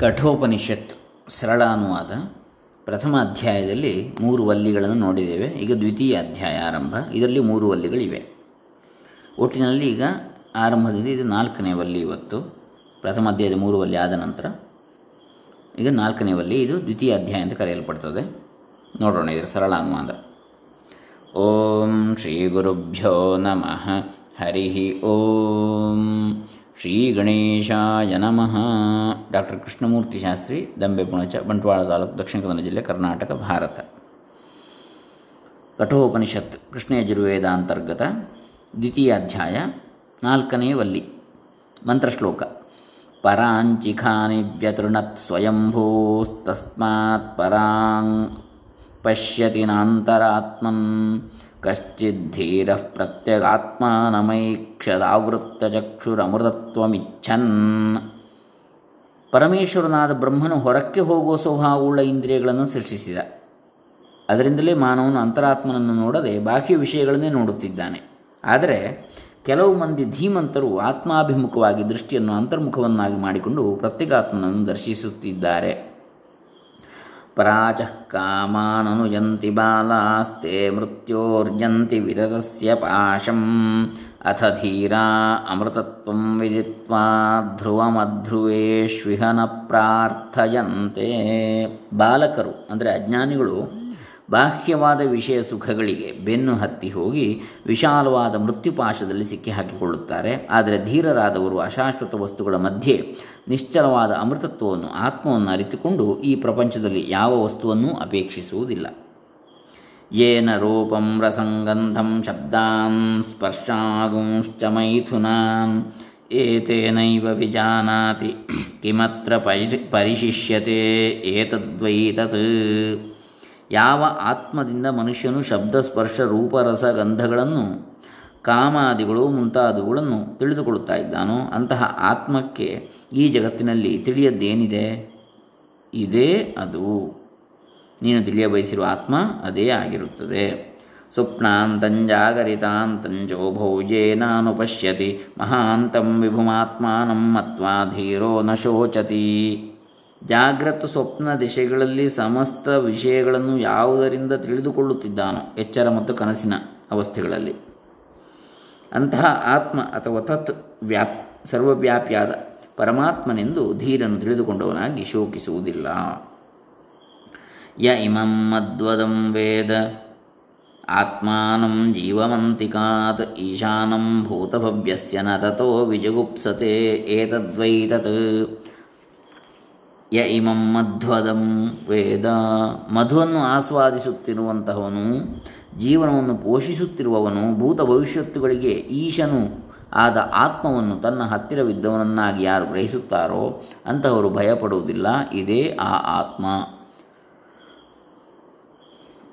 ಕಠೋಪನಿಷತ್ ಸರಳ ಅನುವಾದ. ಪ್ರಥಮ ಅಧ್ಯಾಯದಲ್ಲಿ ಮೂರು ವಲ್ಲಿಗಳನ್ನು ನೋಡಿದ್ದೇವೆ. ಈಗ ದ್ವಿತೀಯ ಅಧ್ಯಾಯ ಆರಂಭ. ಇದರಲ್ಲಿ ಮೂರು ವಲ್ಲಿಗಳಿವೆ. ಒಟ್ಟಿನಲ್ಲಿ ಈಗ ಆರಂಭದಿಂದ ಇದು ನಾಲ್ಕನೇ ವಲ್ಲಿ ಇವತ್ತು. ಪ್ರಥಮ ಅಧ್ಯಾಯದ ಮೂರು ವಲ್ಲಿ ಆದ ನಂತರ. ಈಗ ನಾಲ್ಕನೇ ವಲ್ಲಿ ಇದು ದ್ವಿತೀಯ ಅಧ್ಯಾಯ ಅಂತ ಕರೆಯಲ್ಪಡ್ತದೆ. ನೋಡೋಣ ಇದರ ಸರಳ ಅನುವಾದ. ಓಂ ಶ್ರೀ ಗುರುಭ್ಯೋ ನಮಃ. ಹರಿ ಓಂ. ಶ್ರೀ ಗಣೇಶಾಯ ನಮಃ ಡಾಕ್ಟರ್ ಕೃಷ್ಣಮೂರ್ತಿ ಶಾಸ್ತ್ರಿ ದಂಬೆ ಪುಣಚ ಬಂಟ್ವಾಳ ತಾಲೂಕು ದಕ್ಷಿಣ ಕನ್ನಡ ಜಿಲ್ಲೆ ಕರ್ನಾಟಕ ಭಾರತ ಕಠೋಪನಿಷತ್ ಕೃಷ್ಣ ಯಜುರ್ವೇದ ಅಂತರ್ಗತ ದ್ವಿತೀಯ ಅಧ್ಯಾಯ ನಾಲ್ಕನೇ ವಲ್ಲಿ ಮಂತ್ರಶ್ಲೋಕ ಪರಾಂಚಿಖಾನಿ ವ್ಯತೃಣತ್ ಸ್ವಯಂಭೂಸ್ತಸ್ಮಾತ್ ಪರಾಂಗ್ ಪಶ್ಯತಿ ನಾಂತರಾತ್ಮನ್ ಕಶ್ಚಿದ್ಧೀರ ಪ್ರತ್ಯಗಾತ್ಮಾನಮೈಕ್ಷದಾವೃತ್ತಚಕ್ಷುರಮೃತತ್ವಮಿಚ್ಛನ್ ಪರಮೇಶ್ವರನಾದ ಬ್ರಹ್ಮನು ಹೊರಕ್ಕೆ ಹೋಗುವ ಸ್ವಭಾವವುಳ್ಳ ಇಂದ್ರಿಯಗಳನ್ನು ಸೃಷ್ಟಿಸಿದ. ಅದರಿಂದಲೇ ಮಾನವನು ಅಂತರಾತ್ಮನನ್ನು ನೋಡದೆ ಬಾಹ್ಯ ವಿಷಯಗಳನ್ನೇ ನೋಡುತ್ತಿದ್ದಾನೆ. ಆದರೆ ಕೆಲವು ಮಂದಿ ಧೀಮಂತರು ಆತ್ಮಾಭಿಮುಖವಾಗಿ ದೃಷ್ಟಿಯನ್ನು ಅಂತರ್ಮುಖವನ್ನಾಗಿ ಮಾಡಿಕೊಂಡು ಪ್ರತ್ಯೇಕಾತ್ಮನನ್ನು ದರ್ಶಿಸುತ್ತಿದ್ದಾರೆ. ಪ್ರಾಚಃ ಕಾಮಾನನುಯಂತಿ ಬಾಲಾಸ್ತೆ ಮೃತ್ಯೋರ್ಯಂತಿ ವಿದತಸ್ಯ ಪಾಶಂ ಧೀರಾ ಅಮೃತತ್ವಂ ವಿದಿತ್ವಾ ಧ್ರುವಮಧ್ರುವೇಶ್ವಿಹನ ಪ್ರಾರ್ಥಯಂತೆ ಬಾಲಕರು ಅಂದರೆ ಅಜ್ಞಾನಿಗಳು, ಬಾಹ್ಯವಾದ ವಿಷಯ ಸುಖಗಳಿಗೆ ಬೆನ್ನು ಹತ್ತಿ ಹೋಗಿ ವಿಶಾಲವಾದ ಮೃತ್ಯುಪಾಶದಲ್ಲಿ ಸಿಕ್ಕಿ ಹಾಕಿಕೊಳ್ಳುತ್ತಾರೆ ಆದರೆ ಧೀರರಾದವರು ಅಶಾಶ್ವತ ವಸ್ತುಗಳ ಮಧ್ಯೆ ನಿಶ್ಚಲವಾದ ಅಮೃತತ್ವವನ್ನು, ಆತ್ಮವನ್ನು ಅರಿತುಕೊಂಡು ಈ ಪ್ರಪಂಚದಲ್ಲಿ ಯಾವ ವಸ್ತುವನ್ನೂ ಅಪೇಕ್ಷಿಸುವುದಿಲ್ಲ. ಯೇನ ರೂಪಂ ರಸಂಗಂಧಂ ಶಬ್ದಾನ್ ಸ್ಪರ್ಶಾಗುಂಶ್ಚ ಮೈಥುನಾನ್ ಏತೇನೈವ ವಿಜಾನಾತಿ ಕಿಮತ್ರ ಪರಿ ಪರಿಶಿಷ್ಯತೆ ಏತದ್ವೈ ತತ್ ಯಾವ ಆತ್ಮದಿಂದ ಮನುಷ್ಯನು ಶಬ್ದ ಸ್ಪರ್ಶ ರೂಪರಸ ಗಂಧಗಳನ್ನು ಕಾಮಾದಿಗಳು ಮುಂತಾದವುಗಳನ್ನು ತಿಳಿದುಕೊಳ್ಳುತ್ತಾ ಇದ್ದಾನೋ, ಅಂತಹ ಆತ್ಮಕ್ಕೆ ಈ ಜಗತ್ತಿನಲ್ಲಿ ತಿಳಿಯದ್ದೇನಿದೆ? ಇದೇ ಅದು. ನೀನು ತಿಳಿಯಬಯಸಿರುವ ಆತ್ಮ ಅದೇ ಆಗಿರುತ್ತದೆ. ಸ್ವಪ್ನಾಂತಂಜಾಗರಿತಾಂತಂಜೋಭೌಜೇನಾನು ಪಶ್ಯತಿ, ಮಹಾಂತಂ ವಿಭುಮಾತ್ಮಾನಂ ಮತ್ವಾ ಧೀರೋ ನ ಶೋಚತಿ. ಜಾಗ್ರತ ಸ್ವಪ್ನ ದಿಶೆಗಳಲ್ಲಿ ಸಮಸ್ತ ವಿಷಯಗಳನ್ನು ಯಾವುದರಿಂದ ತಿಳಿದುಕೊಳ್ಳುತ್ತಿದ್ದಾನೋ, ಎಚ್ಚರ ಮತ್ತು ಕನಸಿನ ಅವಸ್ಥೆಗಳಲ್ಲಿ. ಅಂತಹ ಆತ್ಮ ಅಥವಾ ತತ್ ವ್ಯಾಪ್, ಸರ್ವವ್ಯಾಪಿಯಾದ ಪರಮಾತ್ಮನೆಂದು ಧೀರನು ತಿಳಿದುಕೊಂಡವನಾಗಿ ಶೋಕಿಸುವುದಿಲ್ಲ. ಯ ಇಮಂ ಮದ್ವದಂ ವೇದ ಆತ್ಮಾನಂ ಜೀವಮಂತಿಕಾತ್ ಈಶಾನಂ ಭೂತಭವ್ಯಸ್ಯ ನ ತಥೋ ವಿಜಗುಪ್ಸತೆ ಏತದ್ವೈ ತತ್ ಯ ಇಮಂ ಮಧ್ವದಂ ವೇದ ಮಧುವನ್ನು ಆಸ್ವಾದಿಸುತ್ತಿರುವಂತಹವನು ಜೀವನವನ್ನು ಪೋಷಿಸುತ್ತಿರುವವನು ಭೂತ ಭವಿಷ್ಯತ್ತುಗಳಿಗೆ ಈಶನು ಆದ ಆತ್ಮವನ್ನು ತನ್ನ ಹತ್ತಿರವಿದ್ದವನನ್ನಾಗಿ ಯಾರು ಗ್ರಹಿಸುತ್ತಾರೋ ಅಂತಹವರು ಭಯಪಡುವುದಿಲ್ಲ. ಇದೇ ಆ ಆತ್ಮ.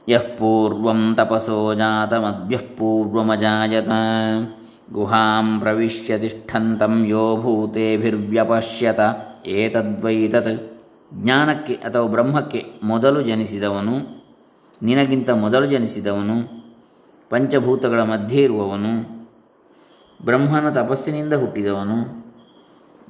ಯಃ ಪೂರ್ವಂ ತಪಸೋ ಜಾತಮದ್ಯಃ ಪೂರ್ವಮಜಾಯತ. ಗುಹಾಂ ಪ್ರವಿಶ್ಯ ತಿಷ್ಠಂತಂ ಯೋ ಭೂತೇಭಿರ್ವ್ಯಪಶ್ಯತ. ಏತದ್ವೈತತ್. ಜ್ಞಾನಕ್ಕೆ ಅಥವಾ ಬ್ರಹ್ಮಕ್ಕೆ ಮೊದಲು ಜನಿಸಿದವನು ನಿನಗಿಂತ ಮೊದಲು ಜನಿಸಿದವನು, ಪಂಚಭೂತಗಳ ಮಧ್ಯೆ ಇರುವವನು, ಬ್ರಹ್ಮನ ತಪಸ್ಸಿನಿಂದ ಹುಟ್ಟಿದವನು,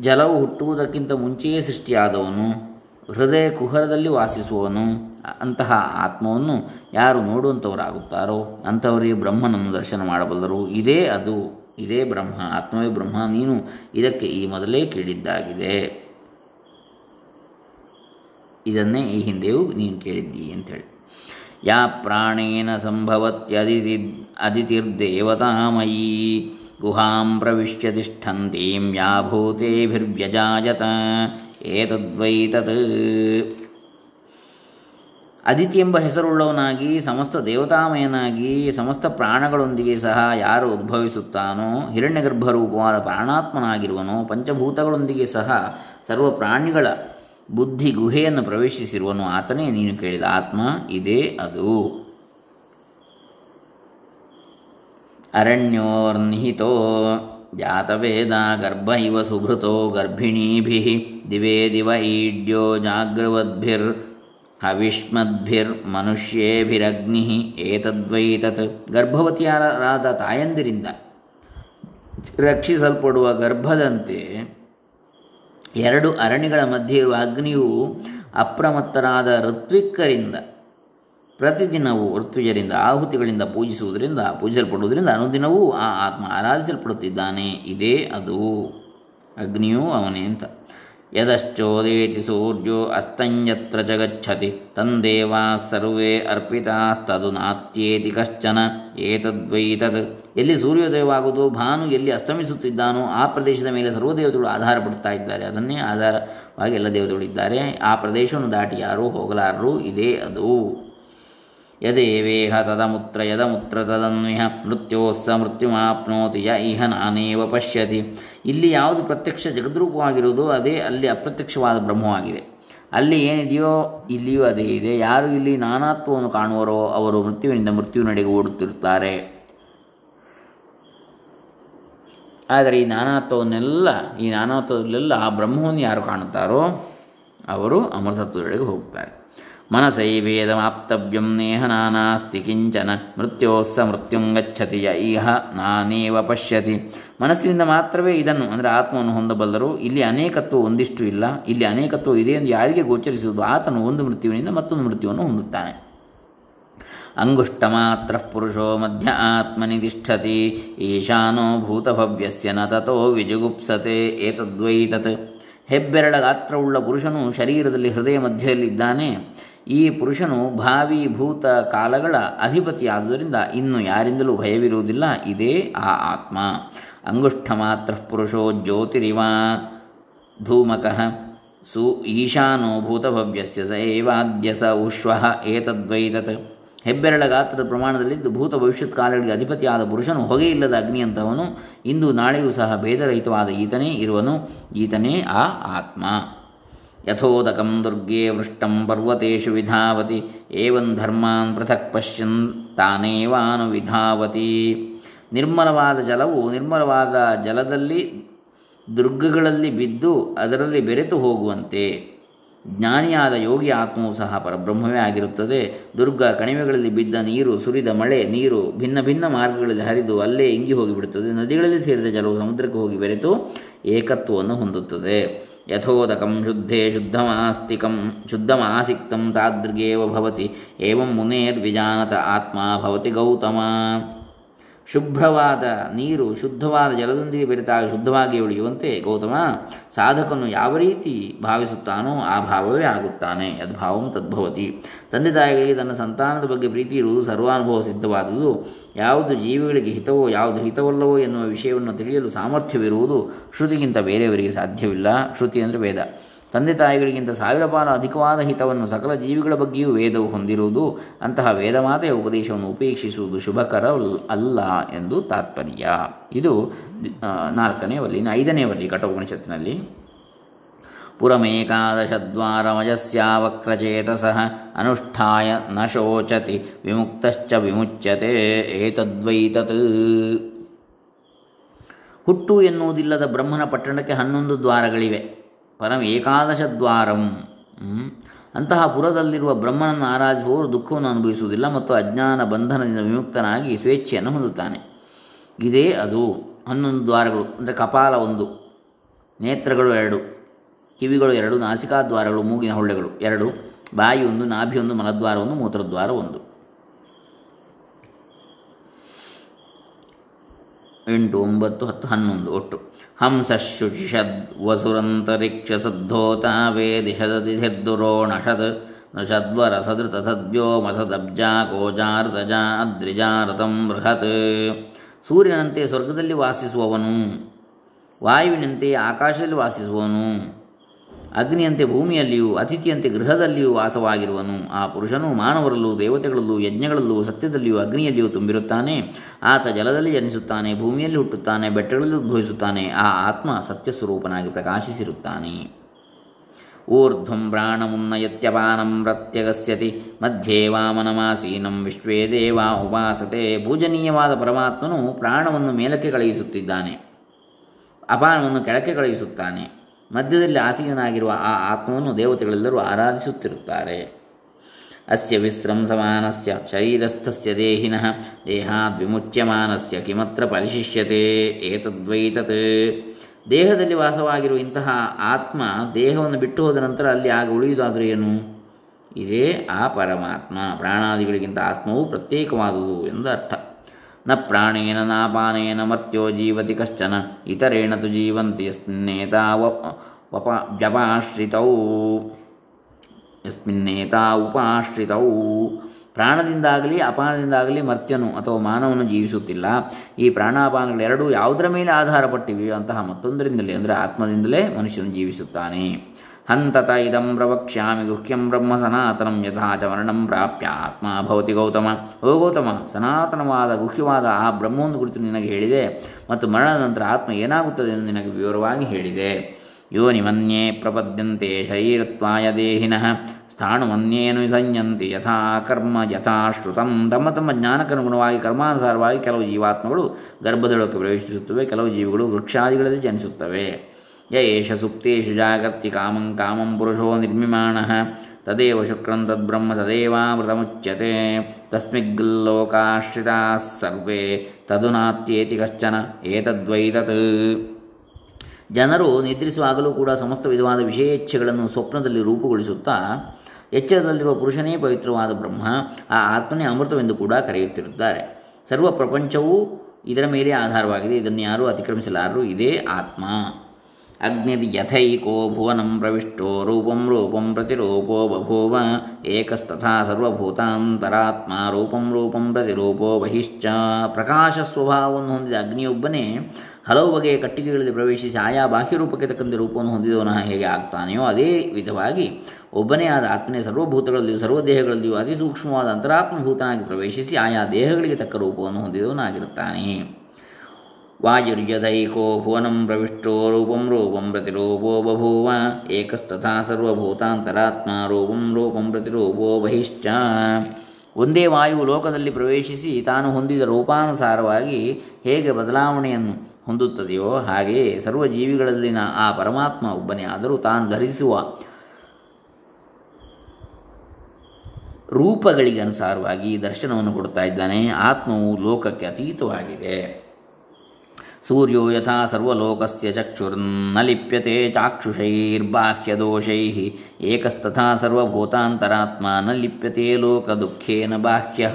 ಜಲವು ಹುಟ್ಟುವುದಕ್ಕಿಂತ ಮುಂಚೆಯೇ ಸೃಷ್ಟಿಯಾದವನು, ಹೃದಯ ಕುಹರದಲ್ಲಿ ವಾಸಿಸುವವನು, ಅಂತಹ ಆತ್ಮವನ್ನು ಯಾರು ನೋಡುವಂಥವರಾಗುತ್ತಾರೋ ಅಂಥವರಿಗೆ ಬ್ರಹ್ಮನನ್ನು ದರ್ಶನ ಮಾಡಬಲ್ಲರು. ಇದೇ ಅದು, ಇದೇ ಬ್ರಹ್ಮ, ಆತ್ಮವೇ ಬ್ರಹ್ಮ, ನೀನು ಇದಕ್ಕೆ ಈ ಮೊದಲೇ ಕೇಳಿದ್ದಾಗಿದೆ. ಇದನ್ನೇ ಈ ಹಿಂದೆಯೂ ನೀನು ಕೇಳಿದ್ದೀ ಅಂಥೇಳಿ. ಯಾ ಪ್ರಾಣೇನ ಸಂಭವತ್ಯದಿತಿ ಅದಿತಿರ್ದೇವತಾಮಯೀ ಗುಹಾಂ ಪ್ರವಿಶ್ಯ ತಿಷ್ಠಂತೀಂ ಯಾ ಭೂತೇಭಿರ್ವ್ಯಜಾಯತ. ಏತದ್ವೈ ತತ್ ಅದಿತಿ ಎಂಬ ಹೆಸರುಳ್ಳವನಾಗಿ, ಸಮಸ್ತ ದೇವತಾಮಯನಾಗಿ, ಸಮಸ್ತ ಪ್ರಾಣಗಳೊಂದಿಗೆ ಸಹ ಯಾರು ಉದ್ಭವಿಸುತ್ತಾನೋ, ಹಿರಣ್ಯಗರ್ಭರೂಪವಾದ ಪ್ರಾಣಾತ್ಮನಾಗಿರುವನೋ, ಪಂಚಭೂತಗಳೊಂದಿಗೆ ಸಹ ಸರ್ವ ಪ್ರಾಣಿಗಳ ಬುದ್ಧಿ ಗುಹೆಯನ್ನು ಪ್ರವೇಶಿಸಿರುವನು ಆತನೇ ನೀನು ಕೇಳಿದ ಆತ್ಮ ಇದೇ ಅದು. ಅರಣ್ಯೋರ್ನಿಹಿತೋ ಜಾತವೇದ ಗರ್ಭ ಇವ ಸುಭೃತೋ ಗರ್ಭಿಣೀಭಿ ದಿವೇ ದಿವ ಈಡ್ಯೋ ಜಾಗ್ರವದ್ಭಿರ್ ಹವಿಷ್ಮದ್ಭಿರ್ ಮನುಷ್ಯೇಭಿರಗ್ನಿ ಏತದ್ವೈತತ್. ಗರ್ಭವತಿಯರಾದ ತಾಯಂದಿರಿಂದ ರಕ್ಷಿಸಲ್ಪಡುವ ಗರ್ಭದಂತೆ ಎರಡು ಅರಣ್ಯಗಳ ಮಧ್ಯೆ ಇರುವ ಅಗ್ನಿಯು ಅಪ್ರಮತ್ತರಾದ ಋತ್ವಿಕರಿಂದ, ಪ್ರತಿದಿನವೂ ಋತ್ವಿಜರಿಂದ ಆಹುತಿಗಳಿಂದ ಪೂಜಿಸುವುದರಿಂದ, ಪೂಜಿಸಲ್ಪಡುವುದರಿಂದ ಅನುದಿನವೂ ಆ ಆತ್ಮ ಆರಾಧಿಸಲ್ಪಡುತ್ತಿದ್ದಾನೆ. ಇದೇ ಅದು. ಅಗ್ನಿಯೂ ಅವನೇ ಅಂತ. ಯದಶ್ಚೋದೇತಿ ಸೂರ್ಯೋ ಅಸ್ತಂಯತ್ರ ಚ ಗಚ್ಚತಿ ತಂದೇವಾ ಸರ್ವೇ ಅರ್ಪಿತಾಸ್ತದು ನಾತ್ಯೇತಿ ಕಶ್ಚನ ಏತದ್ವೈತದ್ ಎಲ್ಲಿ ಸೂರ್ಯೋದಯವಾಗುವುದು? ಭಾನು ಎಲ್ಲಿ ಅಸ್ತಮಿಸುತ್ತಿದ್ದಾನೋ ಆ ಪ್ರದೇಶದ ಮೇಲೆ ಸರ್ವದೇವತೆಗಳು ಆಧಾರ ಪಡ್ತಾ ಇದ್ದಾರೆ. ಅದನ್ನೇ ಆಧಾರವಾಗಿ ಎಲ್ಲ ದೇವತೆಗಳು ಇದ್ದಾರೆ. ಆ ಪ್ರದೇಶವನ್ನು ದಾಟಿ ಯಾರೂ ಹೋಗಲಾರರು. ಇದೇ ಅದು. ಯದೇವೇಹ ತದಮುತ್ರ ಯದಮುತ್ರ ತದನ್ವಿಹ ಮೃತ್ಯೋಸ್ಸ ಮೃತ್ಯುಮಾಪ್ನೋತಿ ಯ ಇಹ ನಾನೇವ ಪಶ್ಯತಿ ಇಲ್ಲಿ ಯಾವುದು ಪ್ರತ್ಯಕ್ಷ ಜಗದ್ರೂಪವಾಗಿರುವುದೋ ಅದೇ ಅಲ್ಲಿ ಅಪ್ರತ್ಯಕ್ಷವಾದ ಬ್ರಹ್ಮವಾಗಿದೆ. ಅಲ್ಲಿ ಏನಿದೆಯೋ ಇಲ್ಲಿಯೂ ಅದೇ ಇದೆ. ಯಾರು ಇಲ್ಲಿ ನಾನಾತ್ವವನ್ನು ಕಾಣುವರೋ ಅವರು ಮೃತ್ಯುವಿನಿಂದ ಮೃತ್ಯುವಿನಡೆಗೆ ಓಡುತ್ತಿರುತ್ತಾರೆ. ಆದರೆ ಈ ನಾನಾತ್ವವನ್ನೆಲ್ಲ, ಈ ನಾನಾತ್ವದಲ್ಲೆಲ್ಲ ಆ ಬ್ರಹ್ಮವನ್ನು ಯಾರು ಕಾಣುತ್ತಾರೋ ಅವರು ಅಮೃತತ್ವದೊಳಗೆ ಹೋಗ್ತಾರೆ ಮನಸೈವೇದಮಾಪ್ತವ್ಯಂ ನೇಹ ನಾನಾಸ್ತಿ, ಕಿಂಚನ ಮೃತ್ಯೋಸ್ಸ ಮೃತ್ಯುಂ ಗಚ್ಚತಿ ಯ ಇಹ ನಾನೇವ ಪಶ್ಯತಿ. ಮನಸ್ಸಿನಿಂದ ಮಾತ್ರವೇ ಇದನ್ನು, ಅಂದರೆ ಆತ್ಮವನ್ನು ಹೊಂದಬಲ್ಲರು, ಇಲ್ಲಿ ಅನೇಕತ್ವ ಒಂದಿಷ್ಟು ಇಲ್ಲ. ಇಲ್ಲಿ ಅನೇಕತ್ವ ಇದೆ ಎಂದು ಯಾರಿಗೆ ಗೋಚರಿಸುವುದು? ಆತನು ಒಂದು ಮೃತ್ಯುವಿನಿಂದ ಮತ್ತೊಂದು ಮೃತ್ಯುವನ್ನು ಹೊಂದುತ್ತಾನೆ. ಅಂಗುಷ್ಟಮಾತ್ರ ಪುರುಷೋ ಮಧ್ಯ ಆತ್ಮನಿ ತಿಷ್ಠತಿ ಈಶಾನೋ ಭೂತಭವ್ಯಸ್ಯ ನ ತಥೋ ವಿಜುಗುಪ್ಸತೆ, ಏತದ್ವೈತತ್. ಹೆಬ್ಬೆರಳ ಗಾತ್ರವುಳ್ಳ ಪುರುಷನು ಶರೀರದಲ್ಲಿ ಹೃದಯ ಮಧ್ಯದಲ್ಲಿದ್ದಾನೆ. ಈ ಪುರುಷನು ಭಾವಿ ಭೂತ ಕಾಲಗಳ ಅಧಿಪತಿಯಾದುದರಿಂದ ಇನ್ನು ಯಾರಿಂದಲೂ ಭಯವಿರುವುದಿಲ್ಲ. ಇದೇ ಆ ಆತ್ಮ. ಅಂಗುಷ್ಠ ಮಾತ್ರ ಪುರುಷೋ ಜ್ಯೋತಿರಿವ. ಧೂಮಕಃ. ಸು ಈಶಾನೋ ಭೂತಭವ್ಯಸ್ಯ ಸ ಏವಾದ್ಯ ಸ ಉಶ್ವಃ ಏತದ್ವೈತತ್. ಹೆಬ್ಬೆರಳ ಗಾತ್ರದ ಪ್ರಮಾಣದಲ್ಲಿದ್ದು ಭೂತ ಭವಿಷ್ಯತ್ ಕಾಲಗಳಿಗೆ ಅಧಿಪತಿಯಾದ ಪುರುಷನು ಹೊಗೆಯಿಲ್ಲದ ಅಗ್ನಿಯಂತವನು ಇಂದು ನಾಳೆಯೂ ಸಹ ಭೇದರಹಿತವಾದ ಈತನೇ ಇರುವನು. ಈತನೇ ಆ ಆತ್ಮ. ಯಥೋದಕಂ ದುರ್ಗೆ ವೃಷ್ಟಂ ಪರ್ವತೇಷು ವಿಧಾವತಿ ಏವಂ ಧರ್ಮಾನ್ ಪೃಥಕ್ ಪಶ್ಯನ್ ತಾನೇವಾನು ವಿಧಾವತಿ ನಿರ್ಮಲವಾದ ಜಲವು ನಿರ್ಮಲವಾದ ಜಲದಲ್ಲಿ, ದುರ್ಗಗಳಲ್ಲಿ ಬಿದ್ದು ಅದರಲ್ಲಿ ಬೆರೆತು ಹೋಗುವಂತೆ, ಜ್ಞಾನಿಯಾದ ಯೋಗಿ ಆತ್ಮವು ಸಹ ಪರಬ್ರಹ್ಮವೇ ಆಗಿರುತ್ತದೆ. ದುರ್ಗ ಕಣಿವೆಗಳಲ್ಲಿ ಬಿದ್ದ ನೀರು, ಸುರಿದ ಮಳೆ, ನೀರು ಭಿನ್ನ ಭಿನ್ನ ಮಾರ್ಗಗಳಲ್ಲಿ ಹರಿದು ಅಲ್ಲೇ ಇಂಗಿ ಹೋಗಿಬಿಡುತ್ತದೆ. ನದಿಗಳಲ್ಲಿ ಸೇರಿದ ಜಲವು ಸಮುದ್ರಕ್ಕೆ ಹೋಗಿ ಬೆರೆತು ಏಕತ್ವವನ್ನು ಹೊಂದುತ್ತದೆ. ಯಥೋದಕಂ ಶುದ್ಧೇ ಶುದ್ಧಮಾಸ್ತಿಕಂ ಶುದ್ಧಮಾಸಿಕ್ತಂ ತಾದೃಗೇವ ಭವತಿ ಏವಂ ಮುನೇರ್ವಿಜಾನತ ಆತ್ಮ ಭವತಿ ಗೌತಮ ಶುಭ್ರವಾದ ನೀರು, ಶುದ್ಧವಾದ ಜಲದೊಂದಿಗೆ ಬೆರೆತಾಗ ಶುದ್ಧವಾಗಿ ಉಳಿಯುವಂತೆ ಗೌತಮ ಸಾಧಕನು ಯಾವ ರೀತಿ ಭಾವಿಸುತ್ತಾನೋ ಆ ಭಾವವೇ ಆಗುತ್ತಾನೆ ಯದ್ಭಾವಂ ತದ್ಭವತಿ ತಂದೆ ತಾಯಿಗಳಿಗೆ ತನ್ನ ಸಂತಾನದ ಬಗ್ಗೆ ಪ್ರೀತಿ ಇರುವುದು ಸರ್ವಾನುಭವ ಸಿದ್ಧವಾದುದು. ಯಾವುದು ಜೀವಿಗಳಿಗೆ ಹಿತವೋ, ಯಾವುದು ಹಿತವಲ್ಲವೋ ಎನ್ನುವ ವಿಷಯವನ್ನು ತಿಳಿಯಲು ಸಾಮರ್ಥ್ಯವಿರುವುದು ಶ್ರುತಿಗಿಂತ ಬೇರೆಯವರಿಗೆ ಸಾಧ್ಯವಿಲ್ಲ. ಶ್ರುತಿ ಅಂದರೆ ವೇದ. ತಂದೆ ತಾಯಿಗಳಿಗಿಂತ ಸಾವಿರ ಪಾಲು ಅಧಿಕವಾದ ಹಿತವನ್ನು ಸಕಲ ಜೀವಿಗಳ ಬಗ್ಗೆಯೂ ವೇದವು ಹೊಂದಿರುವುದು, ಅಂತಹ ವೇದಮಾತೆಯ ಉಪದೇಶವನ್ನು ಉಪೇಕ್ಷಿಸುವುದು ಶುಭಕರ ಅಲ್ಲ ಎಂದು ತಾತ್ಪರ್ಯ. ಇದು ನಾಲ್ಕನೇ ವಲ್ಲಿ, ಐದನೇ ವಲ್ಲಿ, ಕಠೋಪನಿಷತ್ತಿನಲ್ಲಿ. ಪುರಮೇಕಾದಶದ್ವಾರಮಯಸ್ಯಾವಕ್ರಚೇತಸಃ ಅನುಷ್ಠಾಯ ನ ಶೋಚತಿ ವಿಮುಕ್ತಶ್ಚ ವಿಮುಚ್ಯತೆ ಏತದ್ವೈತತ್. ಹುಟ್ಟು ಎನ್ನುವುದಿಲ್ಲದ ಬ್ರಹ್ಮನ ಪಟ್ಟಣಕ್ಕೆ ಹನ್ನೊಂದು ದ್ವಾರಗಳಿವೆ. ಪರಂ ಏಕಾದಶ ದ್ವಾರಂ ಅಂತಹ ಪುರದಲ್ಲಿರುವ ಬ್ರಹ್ಮನನ್ನು ಆರಾಧಿಸುವವರು ದುಃಖವನ್ನು ಅನುಭವಿಸುವುದಿಲ್ಲ ಮತ್ತು ಅಜ್ಞಾನ ಬಂಧನದಿಂದ ವಿಮುಕ್ತನಾಗಿ ಸ್ವೇಚ್ಛೆಯನ್ನು ಹೊಂದುತ್ತಾನೆ. ಇದೇ ಅದು. ಹನ್ನೊಂದು ದ್ವಾರಗಳು, ಅಂದರೆ ಕಪಾಲ ಒಂದು, ನೇತ್ರಗಳು ಎರಡು, ಕಿವಿಗಳು ಎರಡು ನಾಸಿಕಾದ್ವಾರಗಳು ಮೂಗಿನ ಹೊಳ್ಳೆಗಳು ಎರಡು, ಬಾಯಿ ಒಂದು, ನಾಭಿ ಒಂದು, ಮಲದ್ವಾರ ಒಂದು, ಮೂತ್ರದ್ವಾರ ಒಂದು. ಎಂಟು, ಒಂಬತ್ತು, ಹತ್ತು, ಹನ್ನೊಂದು, ಒಟ್ಟು. ವೇದಿಷದತಿರ್ದುರೋಣಷದ್ ನಷದ್ವರಸದೃತಥದ್ವ್ಯೋಮಸದಬ್ಜಾ ಗೋಜಾರ್ತಜಾ ಅದ್ರಿಜಾರತಂ ಬೃಹತ್. ಸೂರ್ಯನಂತೆ ಸ್ವರ್ಗದಲ್ಲಿ ವಾಸಿಸುವವನು ವಾಯುವಿನಂತೆ ಆಕಾಶದಲ್ಲಿ ವಾಸಿಸುವವನು ಅಗ್ನಿಯಂತೆ ಭೂಮಿಯಲ್ಲಿಯೂ, ಅತಿಥಿಯಂತೆ ಗೃಹದಲ್ಲಿಯೂ ವಾಸವಾಗಿರುವನು. ಆ ಪುರುಷನು ಮಾನವರಲ್ಲೂ, ದೇವತೆಗಳಲ್ಲೂ, ಯಜ್ಞಗಳಲ್ಲೂ, ಸತ್ಯದಲ್ಲಿಯೂ, ಅಗ್ನಿಯಲ್ಲಿಯೂ ತುಂಬಿರುತ್ತಾನೆ. ಆತ ಜಲದಲ್ಲಿ ಜನಿಸುತ್ತಾನೆ, ಭೂಮಿಯಲ್ಲಿ ಹುಟ್ಟುತ್ತಾನೆ, ಬೆಟ್ಟಗಳಲ್ಲಿ ಉದ್ಭವಿಸುತ್ತಾನೆ. ಆ ಆತ್ಮ ಸತ್ಯ ಸ್ವರೂಪನಾಗಿ ಪ್ರಕಾಶಿಸಿರುತ್ತಾನೆ. ಊರ್ಧ್ವಂ ಪ್ರಾಣಮುನ್ನಯತ್ಯಪಾನಂ ಪ್ರತ್ಯಗಸ್ಯತಿ, ಮಧ್ಯೆ ವಾಮನಮಾಸೀನಂ ವಿಶ್ವೇ ದೇವ ಉಪಾಸತೆ. ಪೂಜನೀಯವಾದ ಪರಮಾತ್ಮನು ಪ್ರಾಣವನ್ನು ಮೇಲಕ್ಕೆ ಕಳುಹಿಸುತ್ತಿದ್ದಾನೆ. ಅಪಾನವನ್ನು ಕೆಳಕ್ಕೆ ಕಳುಹಿಸುತ್ತಾನೆ. ಮಧ್ಯದಲ್ಲಿ ಆಸೀನಾಗಿರುವ ಆ ಆತ್ಮವನ್ನು ದೇವತೆಗಳೆಲ್ಲರೂ ಆರಾಧಿಸುತ್ತಿರುತ್ತಾರೆ. ಅಸ್ಯ ವಿಸ್ರಂಸಮಾನಸ್ಯ ಶರೀರಸ್ಥಸ್ಯ ದೇಹಿನಃ ದೇಹಾ ವಿಮುಚ್ಯಮಾನಸ್ಯ ಕಿಮತ್ರ ಪರಿಶಿಷ್ಯತೆ, ಏತದ್ವೈತತ್. ದೇಹದಲ್ಲಿ ವಾಸವಾಗಿರುವ ಇಂತಹ ಆತ್ಮ ದೇಹವನ್ನು ಬಿಟ್ಟು ಹೋದ ನಂತರ ಅಲ್ಲಿ ಆಗ ಉಳಿಯುವುದಾದರೂ ಏನು? ಇದೇ ಆ ಪರಮಾತ್ಮ. ಪ್ರಾಣಾದಿಗಳಿಗಿಂತ ಆತ್ಮವು ಪ್ರತ್ಯೇಕವಾದುದು ಎಂದು ಅರ್ಥ ನ ಪ್ರಾಣೇನ ನಾಪಾನೇನ ಮರ್ತ್ಯೋ ಜೀವತಿ ಕಶ್ಚನ ಇತರೇಣ ತು ಜೀವಂತಿ ಯಸ್ಮಿನ್ನೇತಾ ವಪ ಜಪಾಶ್ರಿತೌ. ಯಸ್ಮಿನ್ನೇತಾ ಉಪಾಶ್ರಿತೌ. ಪ್ರಾಣದಿಂದಾಗಲಿ ಅಪಾನದಿಂದಾಗಲಿ ಮರ್ತ್ಯನು ಅಥವಾ ಮಾನವನು ಜೀವಿಸುತ್ತಿಲ್ಲ. ಈ ಪ್ರಾಣಾಪಾನಗಳೆರಡೂ ಯಾವುದರ ಮೇಲೆ ಆಧಾರಪಟ್ಟಿವೆಯೋ ಅಂತಹ ಮತ್ತೊಂದರಿಂದಲೇ, ಅಂದರೆ ಆತ್ಮದಿಂದಲೇ ಮನುಷ್ಯನು ಜೀವಿಸುತ್ತಾನೆ. ಹಂತತ ಇದಂ ಪ್ರವಕ್ಷ್ಯಾಮಿ ಗುಹ್ಯಂ ಬ್ರಹ್ಮ ಸನಾತನಂ ಯಥಾ ಚ ವರ್ಣಂ ಪ್ರಾಪ್ಯ ಆತ್ಮ ಭವತಿ ಗೌತಮ. ಓ ಗೌತಮ, ಸನಾತನವಾದ ಗುಹ್ಯವಾದ ಆ ಬ್ರಹ್ಮವನ್ನು ಕುರಿತು ನಿನಗೆ ಹೇಳಿದೆ ಮತ್ತು ಮರಣದ ನಂತರ ಆತ್ಮ ಏನಾಗುತ್ತದೆ ಎಂದು ನಿನಗೆ ವಿವರವಾಗಿ ಹೇಳಿದೆ. ಯೋನಿಮನ್ಯೇ ಪ್ರಪದ್ಯಂತೆ ಶರೀರತ್ವಾಯ ದೇಹಿನಃ, ಸ್ಥಾಣುಮನ್ಯೇನು ಸಂಯಂತಿ ಯಥಾ ಕರ್ಮ ಯಥಾ ಶ್ರುತಂ. ತಮ್ಮ ತಮ್ಮ ಜ್ಞಾನಕ್ಕನುಗುಣವಾಗಿ, ಕರ್ಮಾನುಸಾರವಾಗಿ ಕೆಲವು ಜೀವಾತ್ಮಗಳು ಗರ್ಭದೊಳಕ್ಕೆ ಪ್ರವೇಶಿಸುತ್ತವೆ, ಕೆಲವು ಜೀವಿಗಳು ವೃಕ್ಷಾದಿಗಳಲ್ಲಿ ಜನಿಸುತ್ತವೆ. ಯ ಏಷ ಸುಪ್ತೇಷು ಜಾಗರ್ತಿ ಕಾಮಂ ಕಾಮಂ ಪುರುಷೋ ನಿರ್ಮಿಮಾಣಃ ತದೇವ ಶುಕ್ರಂ ತದ್ಬ್ರಹ್ಮ ತದೇವಾಮೃತಮುಚ್ಯತೆ ತಸ್ಮಿಗ್ಲೋಕಾಶ್ರಿತಾ ಸರ್ವೇ ತದುನಾತ್ಯೇತಿ ಕಶ್ಚನ ಏತದ್ವೈತತ್ ಜನರು ನಿದ್ರಿಸುವಾಗಲೂ ಕೂಡ ಸಮಸ್ತ ವಿಧವಾದ ವಿಷಯೇಚ್ಛೆಗಳನ್ನು ಸ್ವಪ್ನದಲ್ಲಿ ರೂಪುಗೊಳಿಸುತ್ತಾ, ಎಚ್ಚರದಲ್ಲಿರುವ ಪುರುಷನೇ ಪವಿತ್ರವಾದ ಬ್ರಹ್ಮ, ಆ ಆತ್ಮನೇ ಅಮೃತವೆಂದು ಕೂಡ ಕರೆಯುತ್ತಿರುತ್ತಾರೆ. ಸರ್ವ ಪ್ರಪಂಚವೂ ಇದರ ಮೇಲೆ ಆಧಾರವಾಗಿದೆ. ಇದನ್ನು ಯಾರೂ ಅತಿಕ್ರಮಿಸಲಾರರು. ಇದೇ ಆತ್ಮ. ಅಗ್ನಿದ್ ಯಥೈಕೋ ಭುವನಂ ಪ್ರವಿಷ್ಟೋ ರೂಪಂ ರೂಪಂ ಪ್ರತಿರೂಪೋ ಬಭೂವ ಏಕಸ್ತಥಾ ಸರ್ವಭೂತಾಂತರಾತ್ಮ ರೂಪಂ ರೂಪಂ ಪ್ರತಿರೂಪೋ ಬಹಿಶ್ಚ ಪ್ರಕಾಶ ಸ್ವಭಾವವನ್ನು ಹೊಂದಿದ ಅಗ್ನಿಯೊಬ್ಬನೇ ಹಲವು ಬಗೆಯ ಕಟ್ಟಿಗೆಗಳಲ್ಲಿ ಪ್ರವೇಶಿಸಿ ಆಯಾ ಬಾಹ್ಯರೂಪಕ್ಕೆ ತಕ್ಕಂತೆ ರೂಪವನ್ನು ಹೊಂದಿದವನ ಹೇಗೆ ಆಗ್ತಾನೆಯೋ ಅದೇ ವಿಧವಾಗಿ ಒಬ್ಬನೇ ಆದ ಆತ್ಮನೇ ಸರ್ವಭೂತಗಳಲ್ಲಿಯೂ ಸರ್ವದೇಹಗಳಲ್ಲಿಯೂ ಅತಿ ಸೂಕ್ಷ್ಮವಾದ ಅಂತರಾತ್ಮಭೂತನಾಗಿ ಪ್ರವೇಶಿಸಿ ಆಯಾ ದೇಹಗಳಿಗೆ ತಕ್ಕ ರೂಪವನ್ನು ಹೊಂದಿದವನಾಗಿರುತ್ತಾನೆ. ವಾಯುರ್ಯದೈಕೋ ಭುವನಂ ಪ್ರವಿಷ್ಟೋ ರೂಪಂ ರೂಪಂ ಪ್ರತಿರೂಪೋ ಬಭೂವ, ಏಕಸ್ತಥಾ ಸರ್ವಭೂತಾಂತರಾತ್ಮ ರೂಪಂ ರೂಪಂ ಪ್ರತಿರೂಪೋ ಬಹಿಶ್ಚ. ಒಂದೇ ವಾಯು ಲೋಕದಲ್ಲಿ ಪ್ರವೇಶಿಸಿ ತಾನು ಹೊಂದಿದ ರೂಪಾನುಸಾರವಾಗಿ ಹೇಗೆ ಬದಲಾವಣೆಯನ್ನು ಹೊಂದುತ್ತದೆಯೋ ಹಾಗೆಯೇ ಸರ್ವ ಜೀವಿಗಳಲ್ಲಿನ ಆ ಪರಮಾತ್ಮ ಒಬ್ಬನೇ ಆದರೂ ತಾನು ಧರಿಸುವ ರೂಪಗಳಿಗೆ ಅನುಸಾರವಾಗಿ ದರ್ಶನವನ್ನು ಕೊಡ್ತಾ ಇದ್ದಾನೆ. ಆತ್ಮವು ಲೋಕಕ್ಕೆ ಅತೀತವಾಗಿದೆ. ಸೂರ್ಯೋ ಯಥಾ ಸರ್ವಲೋಕಸ್ಯ ಚಕ್ಷುರ್ನ ಲಿಪ್ಯತೆ ಚಾಕ್ಷುಷೈರ್ಬಾಹ್ಯದೋಷೈ ಏಕಸ್ತಥಾ ಸರ್ವಭೂತಾಂತರಾತ್ಮ ನ ಲಿಪ್ಯತೆ ಲೋಕದುಃಖೇನ ಬಾಹ್ಯ.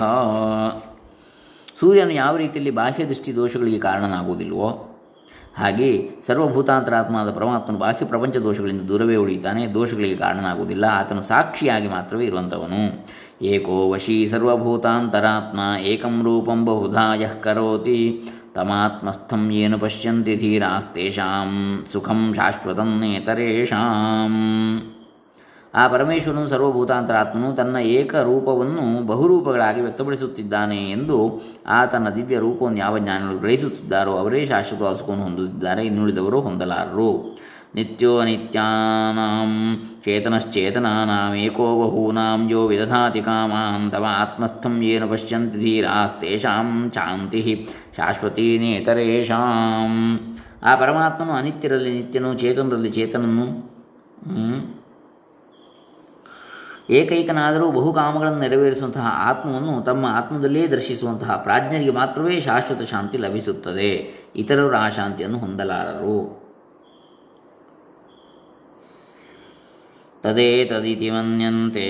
ಸೂರ್ಯನು ಯಾವ ರೀತಿಯಲ್ಲಿ ಬಾಹ್ಯ ದೃಷ್ಟಿ ದೋಷಗಳಿಗೆ ಕಾರಣನಾಗುವುದಿಲ್ವೋ ಹಾಗೆ ಸರ್ವಭೂತಾಂತರಾತ್ಮನಾದ ಪರಮಾತ್ಮನು ಬಾಹ್ಯ ಪ್ರಪಂಚ ದೋಷಗಳಿಂದ ದೂರವೇ ಉಳಿಯುತ್ತಾನೆ, ದೋಷಗಳಿಗೆ ಕಾರಣನಾಗುವುದಿಲ್ಲ, ಆತನು ಸಾಕ್ಷಿಯಾಗಿ ಮಾತ್ರವೇ ಇರುವಂಥವನು. ಏಕೋ ವಶೀ ಸರ್ವಭೂತಾಂತರಾತ್ಮ, ಏಕಂ ರೂಪಂ ಬಹುಧಾ ಯಃ ಕರೋತಿ. ತಮಾತ್ಮಸ್ಥಂ ಏನು ಪಶ್ಯಂತಿ ಧೀರಾಸ್ತೇಷಾಂ, ಸುಖಂ ಶಾಶ್ವತಂ ನೇತರೇಷಾಂ. ಆ ಪರಮೇಶ್ವರನು ಸರ್ವಭೂತಾಂತರಾತ್ಮನು ತನ್ನ ಏಕರೂಪವನ್ನು ಬಹುರೂಪಗಳಾಗಿ ವ್ಯಕ್ತಪಡಿಸುತ್ತಿದ್ದಾನೆ ಎಂದು ಆ ತನ್ನ ದಿವ್ಯ ರೂಪವನ್ನು ಯಾವ ಜ್ಞಾನಿಗಳು ಗ್ರಹಿಸುತ್ತಿದ್ದಾರೋ ಅವರೇ ಶಾಶ್ವತವಾದ ಸುಖವನ್ನು ಹೊಂದುತ್ತಿದ್ದಾರೆ. ಇನ್ನುಳಿದವರು ಹೊಂದಲಾರರು. ನಿತ್ಯೋ ನಿತ್ಯಾನಾಂ ಚೇತನಶ್ಚೇತನಾನಾಂ ಏಕೋ ಬಹೂನಾಂ ಯೋ ವಿದಧಾತಿ ಕಾಮಾನ್ ತವ ಆತ್ಮಸ್ಥಂ ಏನು ಪಶ್ಯಂತಿ ಧೀರಾಸ್ತೇಷಾಂ ಶಾಂತಿ ಶಾಶ್ವತೀ ನೇತರೇಷಾಂ ಆ ಪರಮಾತ್ಮನು ಅನಿತ್ಯರಲ್ಲಿ ನಿತ್ಯನು, ಚೇತನರಲ್ಲಿ ಚೇತನನು ಏಕೈಕನಾದರೂ ಬಹುಕಾಮಗಳನ್ನು ನೆರವೇರಿಸುವಂತಹ ಆತ್ಮವನ್ನು ತಮ್ಮ ಆತ್ಮದಲ್ಲೇ ದರ್ಶಿಸುವಂತಹ ಪ್ರಾಜ್ಞರಿಗೆ ಮಾತ್ರವೇ ಶಾಶ್ವತ ಶಾಂತಿ ಲಭಿಸುತ್ತದೆ. ಇತರರು ಆ ಶಾಂತಿಯನ್ನು ಹೊಂದಲಾರರು. ತದೇ ತದಿತಿ ಮನ್ಯಂತೆ.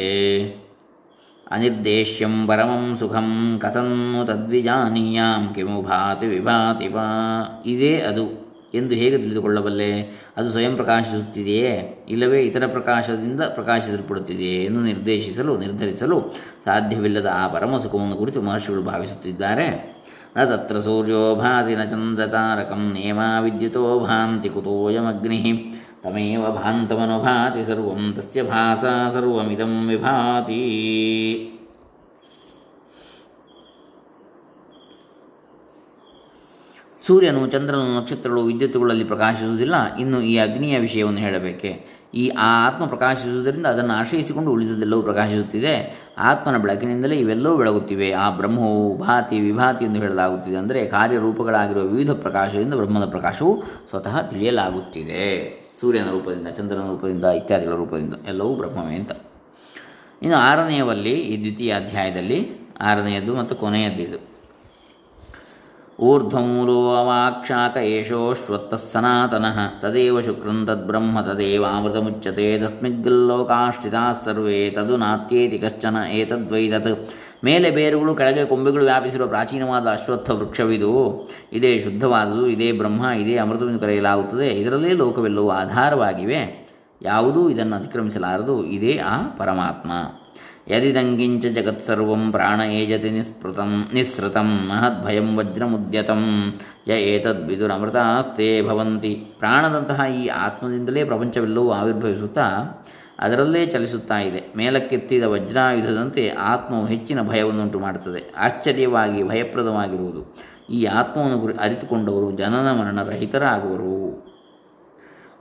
ಅನಿರ್ದೇಶ್ಯಂ ಪರಮಂ ಸುಖಂ ಕಥನ್ನು ತದ್ವಿಜಾನೀಯಾಂ ಕಿಮು ಭಾತಿ ವಿಭಾತಿ ವಾ ಇದೇ ಅದು ಎಂದು ಹೇಗೆ ತಿಳಿದುಕೊಳ್ಳಬಲ್ಲೆ? ಅದು ಸ್ವಯಂ ಪ್ರಕಾಶಿಸುತ್ತಿದೆಯೇ? ಇಲ್ಲವೇ ಇತರ ಪ್ರಕಾಶದಿಂದ ಪ್ರಕಾಶಿಸಲ್ಪಡುತ್ತಿದೆಯೇ ಎಂದು ನಿರ್ದೇಶಿಸಲು, ನಿರ್ಧರಿಸಲು ಸಾಧ್ಯವಿಲ್ಲದ ಆ ಪರಮ ಸುಖವನ್ನು ಕುರಿತು ಮಹರ್ಷಿಗಳು ಭಾವಿಸುತ್ತಿದ್ದಾರೆ. ನ ತತ್ರ ಸೂರ್ಯೋ ಭಾತಿ ನ ಚಂದ್ರತಾರಕಂ ನೇಮಾ ವಿದ್ಯುತೋ ಭಾಂತಿ ಕುತೋಯಮಗ್ನಿ ತಮೇವ ಭಾಂತಮನುಭಾತಿ ಸರ್ವಂ ತಸ್ಯ ಭಾಸ ಸರ್ವಮಿದಂ ವಿಭಾತಿ ಸೂರ್ಯನು ಚಂದ್ರನು ನಕ್ಷತ್ರಗಳು ವಿದ್ಯುತ್ತುಗಳಲ್ಲಿ ಪ್ರಕಾಶಿಸುವುದಿಲ್ಲ. ಇನ್ನು ಈ ಅಗ್ನಿಯ ವಿಷಯವನ್ನು ಹೇಳಬೇಕೆ? ಈ ಆ ಆತ್ಮ ಪ್ರಕಾಶಿಸುವುದರಿಂದ ಅದನ್ನು ಆಶ್ರಯಿಸಿಕೊಂಡು ಉಳಿದದೆಲ್ಲವೂ ಪ್ರಕಾಶಿಸುತ್ತಿದೆ. ಆತ್ಮನ ಬೆಳಕಿನಿಂದಲೇ ಇವೆಲ್ಲವೂ ಬೆಳಗುತ್ತಿವೆ. ಆ ಬ್ರಹ್ಮವು ಭಾತಿ ವಿಭಾತಿ ಎಂದು ಹೇಳಲಾಗುತ್ತಿದೆ. ಅಂದರೆ ಕಾರ್ಯರೂಪಗಳಾಗಿರುವ ವಿವಿಧ ಪ್ರಕಾಶದಿಂದ ಬ್ರಹ್ಮದ ಪ್ರಕಾಶವು ಸ್ವತಃ ತಿಳಿಯಲಾಗುತ್ತಿದೆ. ಸೂರ್ಯನ ರೂಪದಿಂದ, ಚಂದ್ರನ ರೂಪದಿಂದ ಇತ್ಯಾದಿಗಳ ರೂಪದಿಂದ ಎಲ್ಲವೂ ಬ್ರಹ್ಮವೇ ಅಂತ. ಇನ್ನು ಆರನೆಯವಲ್ಲಿ ಈ ದ್ವಿತೀಯ ಅಧ್ಯಾಯದಲ್ಲಿ ಆರನೆಯದ್ದು ಮತ್ತು ಕೊನೆಯದ್ದು ಇದು. ಊರ್ಧ್ವಮೂಲೋ ಅವಾಕ್ಷಾಕ ಏಷೋಶ್ವತ್ತ ಸನಾತನಃ, ತದೇವ ಶುಕ್ರಂ ತದ್ಬ್ರಹ್ಮ ಮುಚ್ಚತೆ ತಸ್ಮಿಗ್ಗಲ್ಲೋಕಾಶ್ರಿತಾಃ ಸರ್ವೇ, ತದು ನಾತ್ಯೇತಿ ಕಶ್ಚನ ಏತದ್ವೈ ತತ್ ಮೇಲೆ ಬೇರುಗಳು, ಕೆಳಗೆ ಕೊಂಬೆಗಳು ವ್ಯಾಪಿಸಿರುವ ಪ್ರಾಚೀನವಾದ ಅಶ್ವತ್ಥ ವೃಕ್ಷವಿದು. ಇದೇ ಶುದ್ಧವಾದುದು, ಇದೇ ಬ್ರಹ್ಮ, ಇದೇ ಅಮೃತವೆಂದು ಕರೆಯಲಾಗುತ್ತದೆ. ಇದರಲ್ಲೇ ಲೋಕವೆಲ್ಲವೂ ಆಧಾರವಾಗಿವೆ. ಯಾವುದೂ ಇದನ್ನು ಅತಿಕ್ರಮಿಸಲಾರದು. ಇದೇ ಆ ಪರಮಾತ್ಮ. ಯದಿದಂಗಿಂಚ ಜಗತ್ಸರ್ವಂ ಪ್ರಾಣ ಏಜತಿ ನಿಸ್ಪೃತಂ, ನಿಸ್ಸೃತಂ ಮಹದ್ಭಯಂ ವಜ್ರಮುದ್ಯತಂ. ಯ ಏತದ್ವಿದುರಮೃತಾಸ್ತೇ ಭವಂತಿ. ಪ್ರಾಣದಂತಹ ಈ ಆತ್ಮದಿಂದಲೇ ಪ್ರಪಂಚವೆಲ್ಲವೂ ಆವಿರ್ಭವಿಸುತ್ತಾ ಅದರಲ್ಲೇ ಚಲಿಸುತ್ತಾ ಇದೆ. ಮೇಲಕ್ಕೆತ್ತಿದ ವಜ್ರಾಯುಧದಂತೆ ಆತ್ಮವು ಹೆಚ್ಚಿನ ಭಯವನ್ನುಂಟು ಮಾಡುತ್ತದೆ. ಆಶ್ಚರ್ಯವಾಗಿ ಭಯಪ್ರದವಾಗಿರುವುದು. ಈ ಆತ್ಮವನ್ನು ಗುರಿ ಅರಿತುಕೊಂಡವರು ಜನನ ಮರಣ ರಹಿತರಾಗುವರು.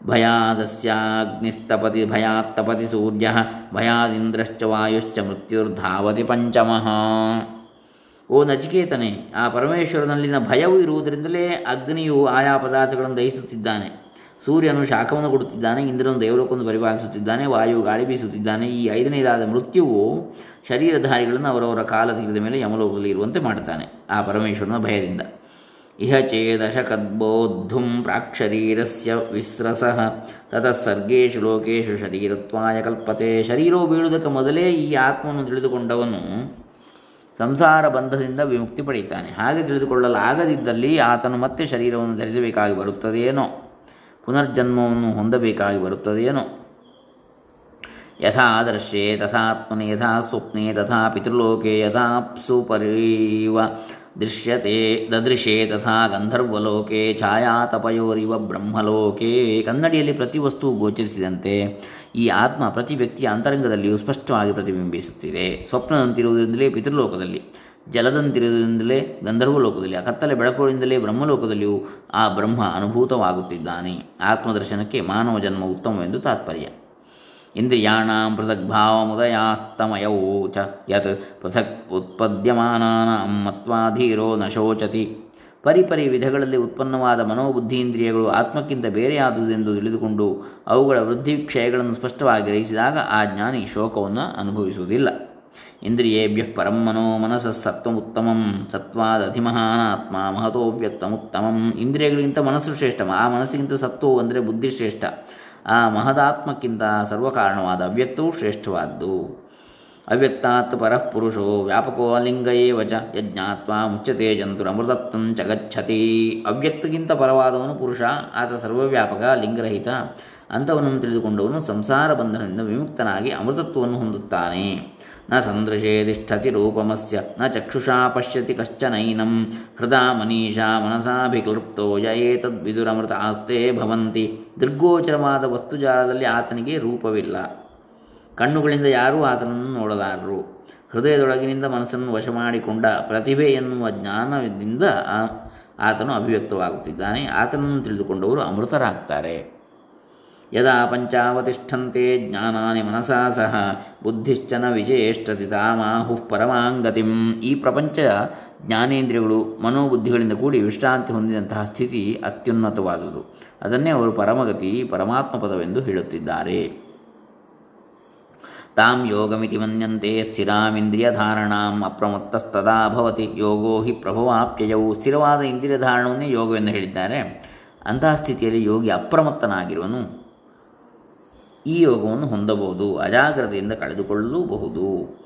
ಭಯಾದಸ್ಯಾಗ್ನಿಸ್ತಪತಿ ಭಯಾತ್ತಪತಿ ಸೂರ್ಯ, ಭಯಾದಿಂದ್ರಶ್ಚ ವಾಯುಶ್ಚ ಮೃತ್ಯುರ್ಧಾವತಿ ಪಂಚಮಃ. ಓ ನಚಿಕೇತನೆ, ಆ ಪರಮೇಶ್ವರನಲ್ಲಿನ ಭಯವು ಇರುವುದರಿಂದಲೇ ಅಗ್ನಿಯು ಆಯಾ ಪದಾರ್ಥಗಳನ್ನು ದಹಿಸುತ್ತಿದ್ದಾನೆ. ಸೂರ್ಯನು ಶಾಖವನ್ನು ಕೊಡುತ್ತಿದ್ದಾನೆ, ಇಂದ್ರನು ದೇವಲೋಕವನ್ನು ಪರಿಪಾಲಿಸುತ್ತಿದ್ದಾನೆ, ವಾಯು ಗಾಳಿ ಬೀಸುತ್ತಿದ್ದಾನೆ. ಈ ಐದನೇದಾದ ಮೃತ್ಯುವು ಶರೀರಧಾರಿಗಳನ್ನು ಅವರವರ ಕಾಲ ತೀರಿದ ಮೇಲೆ ಯಮಲೋಕದಲ್ಲಿ ಇರುವಂತೆ ಮಾಡುತ್ತಾನೆ, ಆ ಪರಮೇಶ್ವರನ ಭಯದಿಂದ. ಇಹ ಚೇದಶಕದ್ಬೋದ್ಧುಂ ಪ್ರಾಕ್ಶರೀರಸ್ಯ ವಿಸ್ರಸಃ, ತತಃ ಸರ್ಗೇಶು ಲೋಕೇಶು ಶರೀರತ್ವಾಯ ಕಲ್ಪತೆ. ಶರೀರವು ಬೀಳುವುದಕ್ಕೆ ಮೊದಲೇ ಈ ಆತ್ಮವನ್ನು ತಿಳಿದುಕೊಂಡವನು ಸಂಸಾರ ಬಂಧದಿಂದ ವಿಮುಕ್ತಿ ಪಡೆಯುತ್ತಾನೆ. ಹಾಗೆ ತಿಳಿದುಕೊಳ್ಳಲಾಗದಿದ್ದಲ್ಲಿ ಆತನು ಮತ್ತೆ ಶರೀರವನ್ನು ಧರಿಸಬೇಕಾಗಿ ಬರುತ್ತದೆಯೇನೋ. ಪುನರ್ಜನ್ಮವನ್ನು ಹೊಂದಬೇಕಾಗಿ ಬರುತ್ತದೆಯೇನೋ? ಯಥಾದರ್ಶೆ ತಥಾತ್ಮನೆ ಯಥಾ ಸ್ವಪ್ನೆ ತಥಾ ಪಿತೃಲೋಕೆ ಯಥಾಪ್ಸು ಪರೀವ ದೃಶ್ಯತೆ, ದದೃಶೆ ತಥಾ ಗಂಧರ್ವಲೋಕೆ, ಛಾಯಾತಪಯೋರಿವ ಬ್ರಹ್ಮಲೋಕೆ. ಕನ್ನಡಿಯಲ್ಲಿ ಪ್ರತಿ ವಸ್ತು ಗೋಚರಿಸಿದಂತೆ ಈ ಆತ್ಮ ಪ್ರತಿ ವ್ಯಕ್ತಿಯ ಅಂತರಂಗದಲ್ಲಿಯೂ ಸ್ಪಷ್ಟವಾಗಿ ಪ್ರತಿಬಿಂಬಿಸುತ್ತಿದೆ. ಸ್ವಪ್ನದಂತಿರುವುದರಿಂದಲೇ ಪಿತೃಲೋಕದಲ್ಲಿ ಜಲದಂತಿರುವುದರಿಂದಲೇ ಗಂಧರ್ವಲೋಕದಲ್ಲಿ, ಆ ಕತ್ತಲೆ ಬೆಳಕುಗಳಿಂದಲೇ ಬ್ರಹ್ಮಲೋಕದಲ್ಲಿಯೂ ಆ ಬ್ರಹ್ಮ ಅನುಭೂತವಾಗುತ್ತಿದ್ದಾನೆ. ಆತ್ಮದರ್ಶನಕ್ಕೆ ಮಾನವ ಜನ್ಮ ಉತ್ತಮವೆಂದು ತಾತ್ಪರ್ಯ. ಇಂದ್ರಿಯಾಣಾಂ ಪೃಥಕ್ ಭಾವಮುದಯಾಸ್ತಮಯವೂ ಚ ಯತ್ ಪೃಥಕ್ ಉತ್ಪದ್ಯಮಾನಾನಾಂ ಮತ್ವಾಧೀರೋ ನ ಶೋಚತಿ. ಪರಿಪರಿ ವಿಧಗಳಲ್ಲಿ ಉತ್ಪನ್ನವಾದ ಮನೋಬುದ್ಧೀಂದ್ರಿಯಗಳು ಆತ್ಮಕ್ಕಿಂತ ಬೇರೆಯಾದುದೆಂದು ತಿಳಿದುಕೊಂಡು ಅವುಗಳ ವೃದ್ಧಿ ಕ್ಷಯಗಳನ್ನು ಸ್ಪಷ್ಟವಾಗಿ ಗ್ರಹಿಸಿದಾಗ ಆ ಜ್ಞಾನಿ ಶೋಕವನ್ನು ಅನುಭವಿಸುವುದಿಲ್ಲ. ಇಂದ್ರಿಯೇಭ್ಯ ಪರಂ ಮನೋ ಮನಸ್ಸ ಸತ್ವಮುತ್ತಮಂ ಸತ್ವಾದಧಿಮಹಾನಾತ್ಮ, ಮಹತೋ ವ್ಯಕ್ತಮುತ್ತಮಂ. ಇಂದ್ರಿಯಗಳಿಗಿಂತ ಮನಸ್ಸು ಶ್ರೇಷ್ಠ, ಆ ಮನಸ್ಸಿಗಿಂತ ಸತ್ವವು ಅಂದರೆ ಬುದ್ಧಿ ಶ್ರೇಷ್ಠ. ಆ ಮಹದಾತ್ಮಕ್ಕಿಂತ ಸರ್ವಕಾರಣವಾದ ಅವ್ಯಕ್ತವು ಶ್ರೇಷ್ಠವಾದ್ದು. ಅವ್ಯಕ್ತಾತ್ ಪರಃ ಪುರುಷೋ ವ್ಯಾಪಕೋ ಲಿಂಗ ಏವ ಯಜ್ಞಾತ್ವಾ ಮುಚ್ಚತೆ ಜಂತುರಮೃತತ್ವಂ ಚ ಗಚ್ಚತಿ. ಅವ್ಯಕ್ತಗಿಂತ ಪರವಾದವನು ಪುರುಷ, ಆತ ಸರ್ವವ್ಯಾಪಕ, ಲಿಂಗರಹಿತ. ಅಂಥವನನ್ನು ತಿಳಿದುಕೊಂಡವನು ಸಂಸಾರ ಬಂಧನದಿಂದ ವಿಮುಕ್ತನಾಗಿ ಅಮೃತತ್ವವನ್ನು ಹೊಂದುತ್ತಾನೆ. ನ ಸಂದೃಶೇ ತಿಷ್ಠತಿ ರೂಪಮಸ್ಯ, ನ ಚಕ್ಷುಷಾ ಪಶ್ಯತಿ ಕಶ್ಚನೈನಂ ಹೃದಾ ಮನೀಷಾ ಮನಸಾಭಿಕ್ಲೃಪ್ತೋ ಯ ಏತದ್ವಿದುರಮೃತ ಆಸ್ತೆ ಭವಂತಿ. ದೃಗ್ಗೋಚರವಾದ ವಸ್ತುಜಾಲದಲ್ಲಿ ಆತನಿಗೆ ರೂಪವಿಲ್ಲ. ಕಣ್ಣುಗಳಿಂದ ಯಾರೂ ಆತನನ್ನು ನೋಡಲಾರರು. ಹೃದಯದೊಳಗಿನಿಂದ ಮನಸ್ಸನ್ನು ವಶ ಮಾಡಿಕೊಂಡ ಪ್ರತಿಭೆ ಎನ್ನುವ ಜ್ಞಾನದಿಂದ ಆತನು ಅಭಿವ್ಯಕ್ತವಾಗುತ್ತಿದ್ದಾನೆ. ಆತನನ್ನು ತಿಳಿದುಕೊಂಡವರು ಅಮೃತರಾಗ್ತಾರೆ. ಯದಾ ಪಂಚಾವತಿಷ್ಠಂತೆ ಜ್ಞಾನಾನಿ ಮನಸಾ ಸಹ ಬುದ್ಧಿಶ್ಚನ ವಿಜೇಷ್ಟತಿ ತಾಮಾಹುಃ ಪರಮಾಂಗತಿಂ ಈ ಪ್ರಪಂಚ ಜ್ಞಾನೇಂದ್ರಿಯಗಳು ಮನೋಬುದ್ಧಿಗಳಿಂದ ಕೂಡಿ ವಿಶ್ರಾಂತಿ ಹೊಂದಿದಂತಹ ಸ್ಥಿತಿ ಅತ್ಯುನ್ನತವಾದುದು. ಅದನ್ನೇ ಅವರು ಪರಮಗತಿ, ಪರಮಾತ್ಮ ಪದವೆಂದು ಹೇಳುತ್ತಿದ್ದಾರೆ. ತಾಂ ಯೋಗಮಿತಿ ಮನ್ಯಂತೆ ಸ್ಥಿರಾಮಿಂದ್ರಿಯಧಾರಣಾಂ ಅಪ್ರಮತ್ತಸ್ತದಾ ಭವತಿ, ಯೋಗೋ ಹಿ ಪ್ರಭವಾಪ್ಯಯವು ಸ್ಥಿರವಾದ ಇಂದ್ರಿಯಧಾರಣವನ್ನೇ ಯೋಗವೆಂದು ಹೇಳಿದ್ದಾರೆ. ಅಂತಹ ಸ್ಥಿತಿಯಲ್ಲಿ ಯೋಗಿ ಅಪ್ರಮತ್ತನಾಗಿರುವನು. ಈ ಯೋಗವನ್ನು ಹೊಂದಬಹುದು, ಅಜಾಗ್ರತೆಯಿಂದ ಕಳೆದುಕೊಳ್ಳಲೂಬಹುದು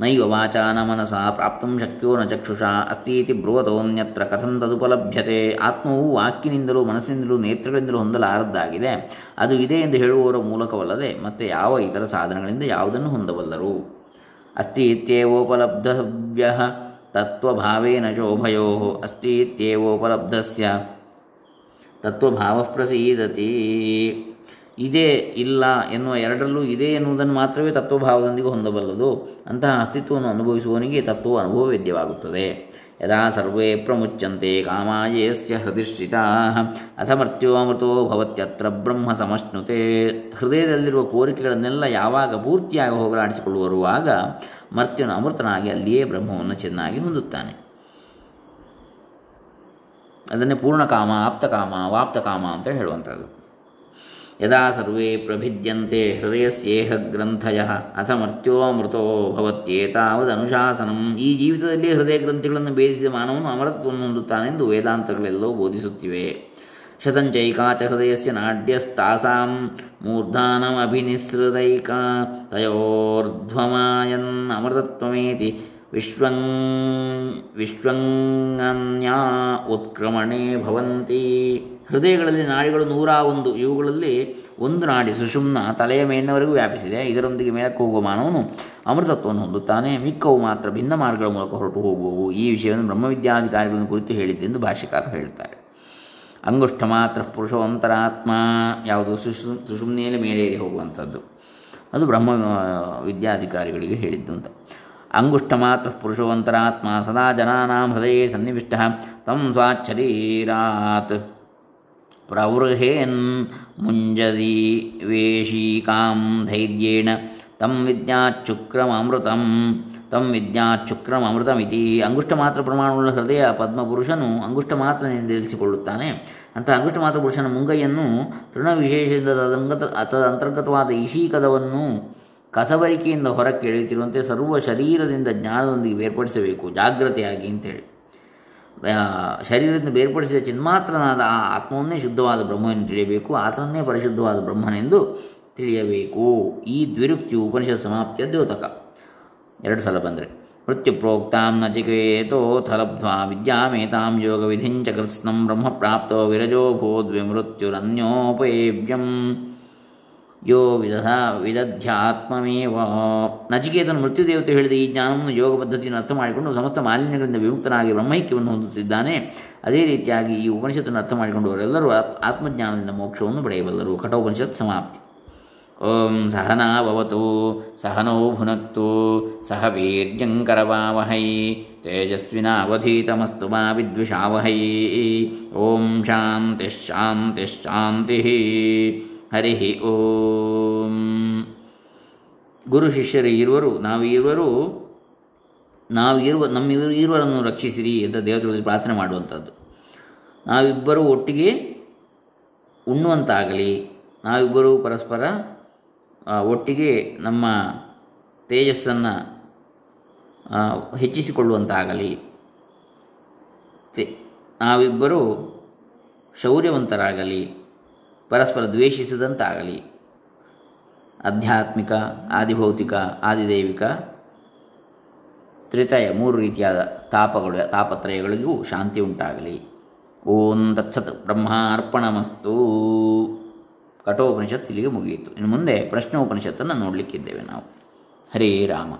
ನೈವ ವಾಚಾ ನ ಮನಸ ಪ್ರಾಪ್ತಂ ಶಕ್ಯೋ ನ ಚಕ್ಷುಷಾ ಅಸ್ತೀತಿ ಬ್ರುವತೋನ್ಯತ್ರ ಕಥಂ ತದುಪಲಭ್ಯತೆ. ಆತ್ಮವು ವಾಕಿನಿಂದಲೂ ಮನಸ್ಸಿನಿಂದಲೂ ನೇತ್ರಗಳಿಂದಲೂ ಹೊಂದಲಾರದ್ದಾಗಿದೆ. ಅದು ಇದೆ ಎಂದು ಹೇಳುವವರ ಮೂಲಕವಲ್ಲದೆ ಮತ್ತೆ ಯಾವ ಇತರ ಸಾಧನಗಳಿಂದ ಯಾವುದನ್ನು ಹೊಂದಬಲ್ಲರು? ಅಸ್ತಿ ಇತ್ಯೇವೋಪಲಬ್ಧವ್ಯ ತತ್ವಭಾವೇನ ಶೋಭಯೋ. ಅಸ್ತಿ ಇತ್ಯೇವೋಪಲಬ್ಧಸ್ಯ ತತ್ವಭಾವ ಪ್ರಸೀದತಿ. ಇದೇ ಇಲ್ಲ ಎನ್ನುವ ಎರಡರಲ್ಲೂ ಇದೆ ಎನ್ನುವುದನ್ನು ಮಾತ್ರವೇ ತತ್ವಭಾವದೊಂದಿಗೆ ಹೊಂದಬಲ್ಲದು. ಅಂತಹ ಅಸ್ತಿತ್ವವನ್ನು ಅನುಭವಿಸುವವನಿಗೆ ತತ್ವವು ಅನುಭವವೇದ್ಯವಾಗುತ್ತದೆ. ಯದಾ ಸರ್ವೇ ಪ್ರಮುಚ್ಯಂತೆ ಕಾಮಾಯೇಸ್ಯ ಹೃದಿಶ್ರಿತಾ ಅಥ ಮರ್ತ್ಯೋಮೃತೋ ಭವತ್ಯತ್ರ ಬ್ರಹ್ಮ ಸಮಶ್ನುತೆ. ಹೃದಯದಲ್ಲಿರುವ ಕೋರಿಕೆಗಳನ್ನೆಲ್ಲ ಯಾವಾಗ ಪೂರ್ತಿಯಾಗಿ ಹೋಗಲಾಡಿಸಿಕೊಳ್ಳುವರುವಾಗ ಮರ್ತ್ಯನು ಅಮೃತನಾಗಿ ಅಲ್ಲಿಯೇ ಬ್ರಹ್ಮವನ್ನು ಚೆನ್ನಾಗಿ ಹೊಂದುತ್ತಾನೆ. ಅದನ್ನೇ ಪೂರ್ಣಕಾಮ, ಆಪ್ತಕಾಮ, ವಾಪ್ತಕಾಮ ಅಂತ ಹೇಳುವಂಥದ್ದು. ಯದಾ ಸರ್ವೇ ಪ್ರಭಿದ್ಯಂತೆ ಹೃದಯಸ್ಯೇಹ ಗ್ರಂಥಯ ಅಥ ಮರ್ತ್ಯೋಮೃತೋ ಭವತ್ಯೇತಾವದನುಶಾಸನಂ ಈ ಜೀವಿತದಲ್ಲಿ ಹೃದಯ ಗ್ರಂಥಿಗಳನ್ನು ಭೇದಿಸಿದ ಮಾನವನು ಅಮರತ್ವವನ್ನು ಹೊಂದುತ್ತಾನೆಂದು ವೇದಾಂತಗಳೆಲ್ಲವೂ ಬೋಧಿಸುತ್ತಿವೆ. ಶತಂಚೈಕಾಚ ಹೃದಯಸ್ಯ ನಾಡ್ಯಸ್ತಾಸಾಂ, ಮೂರ್ಧಾನಮಭಿನಿಸೃತೈಕಾ ತಯೋರ್ಧ್ವಮಾಯನ್ ಅಮೃತತ್ವಮೇತಿ ವಿಶ್ವಂ ವಿಶ್ವಂಗನ್ಯಾ ಉತ್ಕ್ರಮಣೆ ಭವಂತಿ. ಹೃದಯಗಳಲ್ಲಿ ನಾಡಿಗಳು ನೂರ ಒಂದು, ಇವುಗಳಲ್ಲಿ ಒಂದು ನಾಡಿ ಸುಷುಮ್ನ ತಲೆಯ ಮೇಲಿನವರೆಗೂ ವ್ಯಾಪಿಸಿದೆ. ಇದರೊಂದಿಗೆ ಮೇಲಕ್ಕೆ ಹೋಗುವ ಮಾನವನು ಅಮೃತತ್ವವನ್ನು ಹೊಂದುತ್ತಾನೆ. ಮಿಕ್ಕವು ಮಾತ್ರ ಭಿನ್ನ ಮಾರ್ಗಗಳ ಮೂಲಕ ಹೊರಟು ಹೋಗುವವು. ಈ ವಿಷಯವನ್ನು ಬ್ರಹ್ಮವಿದ್ಯಾಧಿಕಾರಿಗಳನ್ನು ಕುರಿತು ಹೇಳಿದ್ದೆಂದು ಭಾಷ್ಯಕಾರರು ಹೇಳ್ತಾರೆ ಅಂಗುಷ್ಠ ಮಾತ್ರ ಪುರುಷವಂತರಾತ್ಮ ಯಾವುದು ಸುಷು, ಸುಷುಮ್ನೆಯಲ್ಲಿ ಮೇಲೇರಿ ಹೋಗುವಂಥದ್ದು. ಅದು ಬ್ರಹ್ಮ, ವಿದ್ಯಾಧಿಕಾರಿಗಳಿಗೆ ಹೇಳಿದ್ದು ಅಂತ ಅಂಗುಷ್ಠ ಮಾತ್ರ ಪುರುಷವಂತರಾತ್ಮ ಸದಾ ಜನಾನಾಂ ಹೃದಯ ಸನ್ನಿವಿಷ್ಟ. ತಂ ಸ್ವಾಚ್ಛರೀರಾತ್. ಪ್ರವೃಹೇನ್ ಮುಂಜದಿ ವೇಶೀಕಾಂ ಧೈರ್ಯೇಣ. ತಂ ವಿದ್ಯಾಚುಕ್ರಮೃತಂ ತಂ ವಿದ್ಯಾಚುಕ್ರಮೃತಮಿತಿ ಅಂಗುಷ್ಟ ಮಾತ್ರ ಪ್ರಮಾಣವುಳ್ಳ ಹೃದಯ ಪದ್ಮಪುರುಷನು ಅಂಗುಷ್ಟ ಮಾತ್ರ ನಿಲ್ಲಿಸಿಕೊಳ್ಳುತ್ತಾನೆ ಅಂತ ಅಂಗುಷ್ಟ ಮಾತ್ರ ಪುರುಷನ ಮುಂಗೈಯನ್ನು ತೃಣವಿಶೇಷದಿಂದ ತದಂಗತ ತದ ಅಂತರ್ಗತವಾದ ಈಶೀಕದವನ್ನು ಕಸಬರಿಕೆಯಿಂದ ಹೊರಕ್ಕೆ ಎಳೆಯುತ್ತಿರುವಂತೆ ಸರ್ವ ಶರೀರದಿಂದ ಜ್ಞಾನದೊಂದಿಗೆ ಬೇರ್ಪಡಿಸಬೇಕು. ಜಾಗ್ರತೆಯಾಗಿ ಅಂತೇಳಿ. ಶರೀರದಿಂದ ಬೇರ್ಪಡಿಸಿದ ಚಿನ್ಮಾತ್ರನಾದ ಆ ಆತ್ಮವನ್ನೇ ಶುದ್ಧವಾದ ಬ್ರಹ್ಮವನ್ನು ತಿಳಿಯಬೇಕು. ಆತನನ್ನೇ ಪರಿಶುದ್ಧವಾದ ಬ್ರಹ್ಮನೆಂದು ತಿಳಿಯಬೇಕು. ಈ ದ್ವಿರುಕ್ತಿ ಉಪನಿಷತ್ ಸಮಾಪ್ತಿಯ ದ್ಯೋತಕ. ಎರಡು ಸಲ ಬಂದರೆ. ಮೃತ್ಯು ಪ್ರೋಕ್ತಾಂ ನಚಿಕೇತೋ ಥಲಬ್ಧ್ವಾ ವಿದ್ಯಾಮೇತಾಂ ಯೋಗ ವಿಧಿಂಚ ಕೃತ್ಸ್ನಂ ಬ್ರಹ್ಮ ಪ್ರಾಪ್ತೋ ವಿರಜೋ ಭೂದ್ವಿಮೃತ್ಯುರನ್ಯೋಪೇವ್ಯಂ ಯೋ ವಿದಧ ವಿದಧ್ಯಾತ್ಮಮೇವ. ನಚಿಕೇತನು ಮೃತ್ಯುದೇವತೆ ಹೇಳಿದ ಈ ಜ್ಞಾನವನ್ನು ಯೋಗ ಪದ್ಧತಿಯನ್ನು ಅರ್ಥ ಮಾಡಿಕೊಂಡು ಸಮಸ್ತ ಮಾಲಿನ್ಯಗಳಿಂದ ವಿಮುಕ್ತನಾಗಿ ಬ್ರಹ್ಮೈಕ್ಯವನ್ನು ಹೊಂದುತ್ತಿದ್ದಾನೆ. ಅದೇ ರೀತಿಯಾಗಿ ಈ ಉಪನಿಷತ್ತನ್ನು ಅರ್ಥ ಮಾಡಿಕೊಂಡವರೆಲ್ಲರೂ ಆತ್ಮಜ್ಞಾನದಿಂದ ಮೋಕ್ಷವನ್ನು ಪಡೆಯಬಲ್ಲರು. ಕಠೋಪನಿಷತ್ ಸಮಾಪ್ತಿ. ಓಂ ಸಹನಾಭವತು ಸಹನೋ ಭುನಕ್ತು, ಸಹ ವೀರ್ಯಂಕರವಾವಹೈ ತೇಜಸ್ವಿನಾವಧೀತಮಸ್ತು ಮಾ ವಿದ್ವಿಷಾವಹೈ. ಓಂ ಶಾಂತಿಶಾಂತಿಶಾಂತಿ. ಹರಿ ಓಂ. ಗುರು ಶಿಷ್ಯರು ಇರುವರು, ನಾವು ಇರುವರು, ನಾವು ಇರುವ, ನಮ್ಮ ಇರುವರನ್ನು ರಕ್ಷಿಸಿರಿ ಅಂತ ದೇವತೆಗಳಲ್ಲಿ ಪ್ರಾರ್ಥನೆ ಮಾಡುವಂಥದ್ದು. ನಾವಿಬ್ಬರೂ ಒಟ್ಟಿಗೆ ಉಣ್ಣುವಂತಾಗಲಿ, ನಾವಿಬ್ಬರೂ ಪರಸ್ಪರ ಒಟ್ಟಿಗೆ ನಮ್ಮ ತೇಜಸ್ಸನ್ನು ಹೆಚ್ಚಿಸಿಕೊಳ್ಳುವಂತಾಗಲಿ. ತೆ, ನಾವಿಬ್ಬರೂ ಶೌರ್ಯವಂತರಾಗಲಿ. ಪರಸ್ಪರ ದ್ವೇಷಿಸದಂತಾಗಲಿ. ಆಧ್ಯಾತ್ಮಿಕ, ಆದಿಭೌತಿಕ, ಆದಿದೈವಿಕ, ತ್ರಿತಯ ಮೂರು ರೀತಿಯಾದ ತಾಪಗಳು, ತಾಪತ್ರಯಗಳಿಗೂ ಶಾಂತಿ ಉಂಟಾಗಲಿ. ಓಂ ತತ್ಸತ್ ಬ್ರಹ್ಮಾರ್ಪಣಮಸ್ತು. ಕಠೋಪನಿಷತ್ ಇಲ್ಲಿಗೆ ಮುಗಿಯಿತು. ಇನ್ನು ಮುಂದೆ ಪ್ರಶ್ನೋಪನಿಷತ್ತನ್ನು ನೋಡಲಿಕ್ಕಿದ್ದೇವೆ ನಾವು. ಹರೇ ರಾಮ.